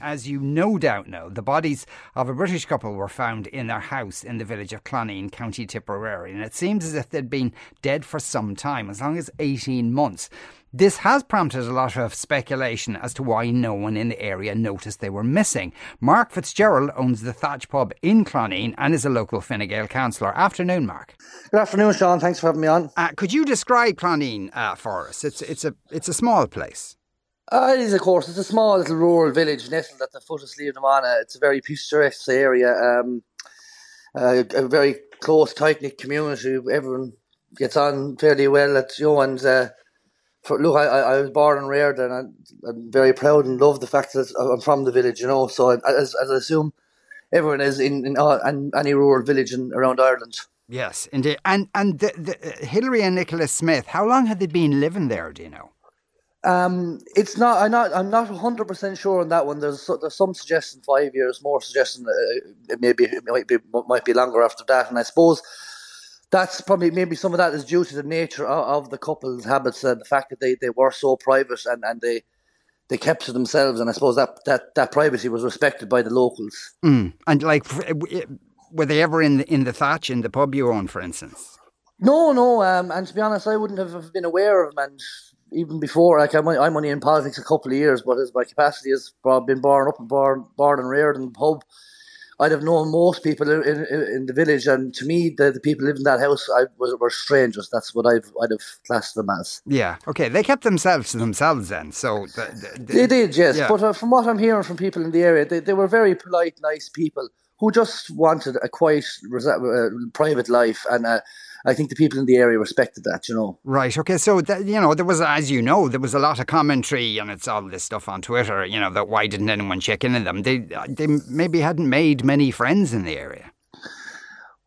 as you no doubt know, the bodies of a British couple were found in their house in the village of Cloneen, County Tipperary, and it seems as if they'd been dead for some time, as long as 18 months. This has prompted a lot of speculation as to why no one in the area noticed they were missing. Mark Fitzgerald owns the Thatch Pub in Cloneen and is a local Fine Gael councillor. Afternoon, Mark. Good afternoon, Sean. Thanks for having me on. Uh, could you describe Cloneen uh, for us? It's it's a it's a small place. Uh, it is, of course. It's a small little rural village nestled at the foot of Slievenamon. It's a very picturesque area, um, uh, a very close, tight knit community. Everyone gets on fairly well. At you know, and uh, for, look, I, I was born and reared, and I'm, I'm, very proud and love the fact that I'm from the village. You know, so as, as I assume everyone is in, in, uh, in any rural village in, around Ireland. Yes, indeed. And and the, the, Hilary and Nicholas Smith, how long had they been living there? Do you know? Um, it's not. I'm not. I'm not 100 percent sure on that one. There's there's some suggestion five years, more suggestion uh, maybe it might be might be longer after that. And I suppose that's probably maybe some of that is due to the nature of, of the couple's habits and the fact that they, they were so private and, and they they kept to themselves. And I suppose that that, that privacy was respected by the locals. Mm. And like, were they ever in the, in the thatch in the pub you own, for instance? No, no. Um, and to be honest, I wouldn't have been aware of them. And even before, like I'm, I'm only in politics a couple of years, but as my capacity has been born up and born, born and reared in the pub, I'd have known most people in, in, in the village, and to me, the, the people living in that house I was, were strangers. That's what I've, I'd have classed them as. Yeah, okay. They kept themselves to themselves then. So the, the, they did, yes. Yeah. But uh, from what I'm hearing from people in the area, they, they were very polite, nice people who just wanted a quiet, uh, private life and. Uh, I think the people in the area respected that, you know. Right. Okay. So that, you know, there was, as you know, there was a lot of commentary, and it's all this stuff on Twitter. You know, that why didn't anyone check in on them? They they maybe hadn't made many friends in the area.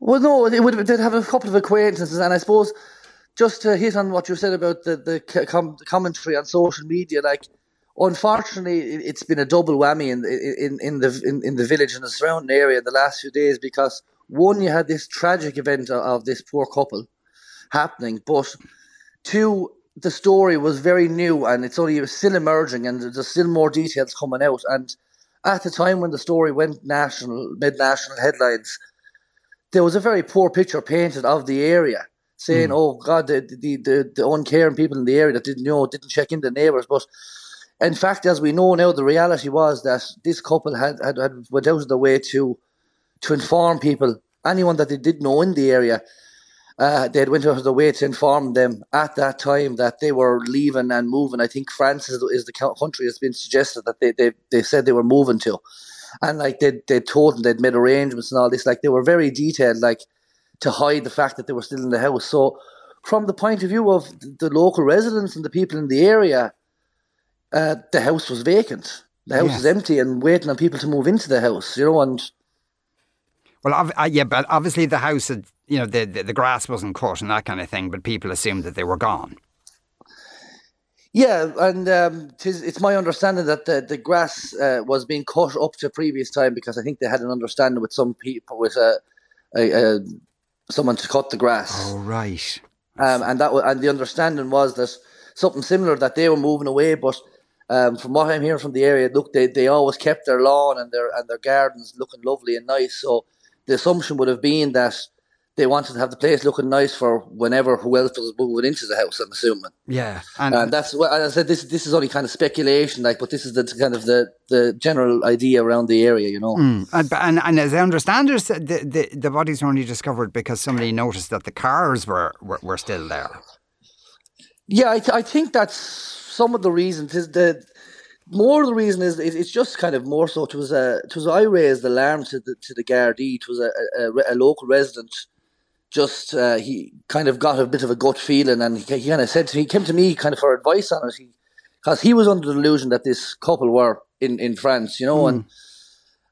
Well, no, they would they'd have a couple of acquaintances, and I suppose just to hit on what you said about the the, com- commentary on social media, like unfortunately, it's been a double whammy in in in the in, in the village and the surrounding area in the last few days because one, you had this tragic event of this poor couple happening, but two, the story was very new and it's only still emerging and there's still more details coming out. And at the time when the story went national, mid national headlines, there was a very poor picture painted of the area, saying, mm. "Oh God, the, the the the uncaring people in the area that didn't know, didn't check in the neighbours." But in fact, as we know now, the reality was that this couple had had, had went out of the way to to inform people, anyone that they did know in the area, uh, they had went out of the way to inform them at that time that they were leaving and moving. I think France is, is the country that's been suggested that they, they, they said they were moving to. And like they they told them they'd made arrangements and all this. Like they were very detailed, like to hide the fact that they were still in the house. So from the point of view of the local residents and the people in the area, uh, the house was vacant. The house yes. was empty and waiting on people to move into the house, you know, and well, uh, yeah, but obviously the house had, you know, the, the, the grass wasn't cut and that kind of thing, but people assumed that they were gone. Yeah, and um, it's my understanding that the, the grass uh, was being cut up to previous time because I think they had an understanding with some people with a, a, a someone to cut the grass. Oh right. Um, and that and the understanding was that something similar that they were moving away, but um, from what I'm hearing from the area, look, they, they always kept their lawn and their and their gardens looking lovely and nice. So the assumption would have been that they wanted to have the place looking nice for whenever who else was moving into the house. I'm assuming. Yeah, and, and that's what I said. This this is only kind of speculation, like, but this is the kind of the, the general idea around the area, you know. Mm. And, and, and as I understand it, the, the the bodies were only discovered because somebody noticed that the cars were were, were still there. Yeah, I, th- I think that's some of the reasons. Is the more of the reason is it's just kind of more so. It was a it was I raised the alarm to the to the Gardaí. It was a, a, a local resident. Just uh, he kind of got a bit of a gut feeling, and he, he kind of said to me, he came to me kind of for advice on it. because he, he was under the delusion that this couple were in, in France, you know, mm. and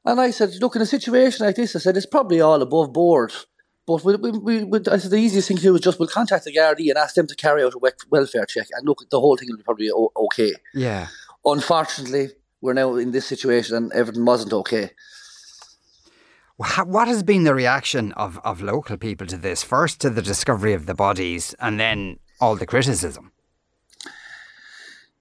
and I said, look, in a situation like this, I said it's probably all above board. But we, we, we, I said the easiest thing to do is just we'll contact the Gardaí and ask them to carry out a welfare check, and look, the whole thing will be probably okay. Yeah. Unfortunately, we're now in this situation and everything wasn't okay. What has been the reaction of, of local people to this? First, to the discovery of the bodies, and then all the criticism.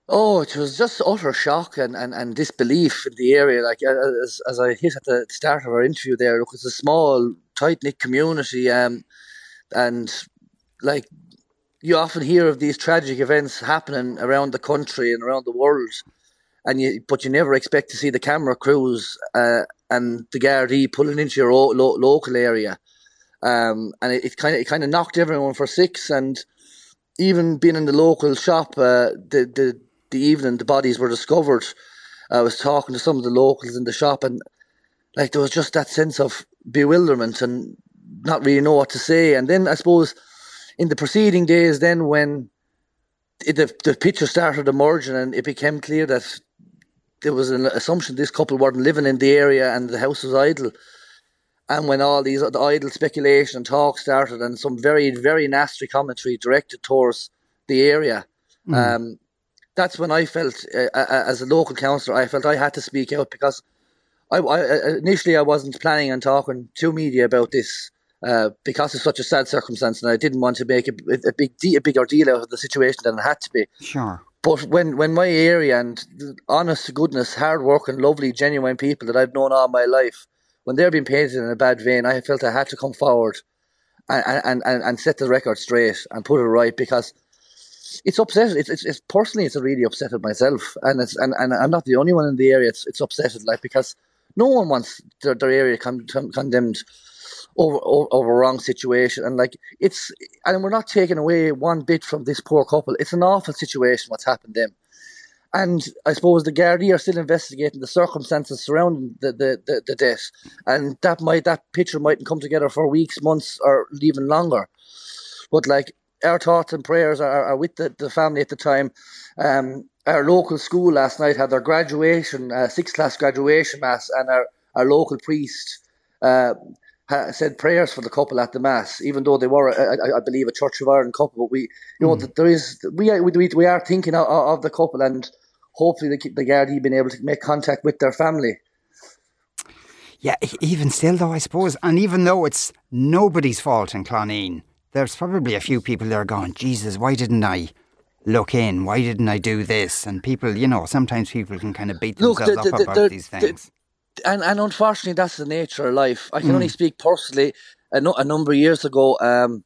Oh, it was just utter shock and, and, and disbelief in the area. Like as, as I hit at the start of our interview there, look, it's a small, tight knit community, um, and like you often hear of these tragic events happening around the country and around the world, and you but you never expect to see the camera crews uh, and the Gardaí pulling into your lo- lo- local area, um, and it kind of it kind of knocked everyone for six. And even being in the local shop, uh, the the the evening the bodies were discovered, I was talking to some of the locals in the shop, and like there was just that sense of bewilderment and not really know what to say. And then I suppose in the preceding days, then when it, the, the picture started emerging and it became clear that there was an assumption this couple weren't living in the area and the house was idle. And when all these the idle speculation and talk started, and some very very nasty commentary directed towards the area, mm. um, that's when I felt, uh, as a local councillor, I felt I had to speak out because I, I, initially I wasn't planning on talking to media about this uh, because it's such a sad circumstance, and I didn't want to make a, a big de- a bigger deal out of the situation than it had to be. Sure. But when, when my area and honest to goodness, hard working, lovely, genuine people that I've known all my life, when they're being painted in a bad vein, I felt I had to come forward and, and, and, and set the record straight and put it right because it's upset. It's, it's, it's personally, it's really upsetted myself, and it's and, and I'm not the only one in the area. It's it's upsetted, like because no one wants their, their area con- condemned over, over, over a wrong situation. And like it's, and we're not taking away one bit from this poor couple. It's an awful situation what's happened to them. And I suppose the Gardaí are still investigating the circumstances surrounding the, the, the, the death. And that might that picture mightn't come together for weeks, months, or even longer. But like our thoughts and prayers are, are with the, the family at the time. Um, our local school last night had their graduation, uh, sixth class graduation mass, and our, our local priest uh, said prayers for the couple at the mass, even though they were, I, I believe, a Church of Ireland couple. But we, you know, mm. there is we are, we, we are thinking of, of the couple, and hopefully the the Gardaí been able to make contact with their family. Yeah, even still, though, I suppose, and even though it's nobody's fault in Cloneen, there's probably a few people there going, Jesus, why didn't I look in? Why didn't I do this? And people, you know, sometimes people can kind of beat themselves Look, the, the, up about these things and and unfortunately, that's the nature of life. I can mm. only speak personally. A, no, a number of years ago, um,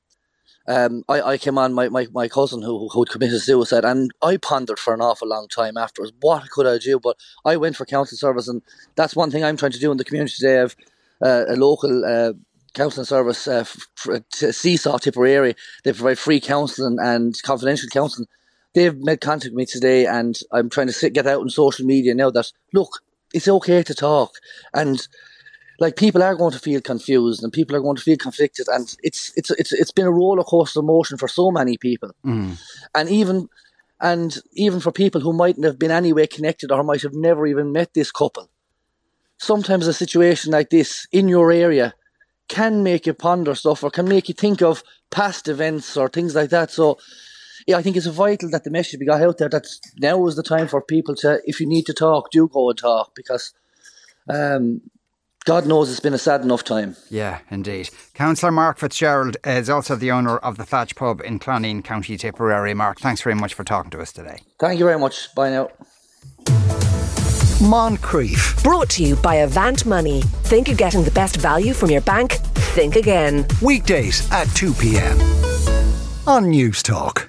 um, I, I came on my, my, my cousin who who had committed suicide, and I pondered for an awful long time afterwards. What could I do? But I went for counselling service, and that's one thing I'm trying to do in the community today. Of uh, a local uh, counselling service, uh, for, Seesaw Tipperary. They provide free counselling and confidential counselling. They've made contact with me today, and I'm trying to sit, get out on social media now that look, it's okay to talk. And like people are going to feel confused and people are going to feel conflicted and it's it's it's it's been a roller coaster emotion for so many people. Mm. and even and even for people who mightn't have been anyway connected or might have never even met this couple. Sometimes a situation like this in your area can make you ponder stuff or can make you think of past events or things like that. So yeah, I think it's vital that the message we got out there that now is the time for people to, if you need to talk, do go and talk because um, God knows it's been a sad enough time. Yeah, indeed. Councillor Mark Fitzgerald is also the owner of the Thatch Pub in Cloneen, County Tipperary. Mark, thanks very much for talking to us today. Thank you very much. Bye now. Moncrieff. Brought to you by Avant Money. Think you're getting the best value from your bank? Think again. Weekdays at 2 p.m. on Newstalk.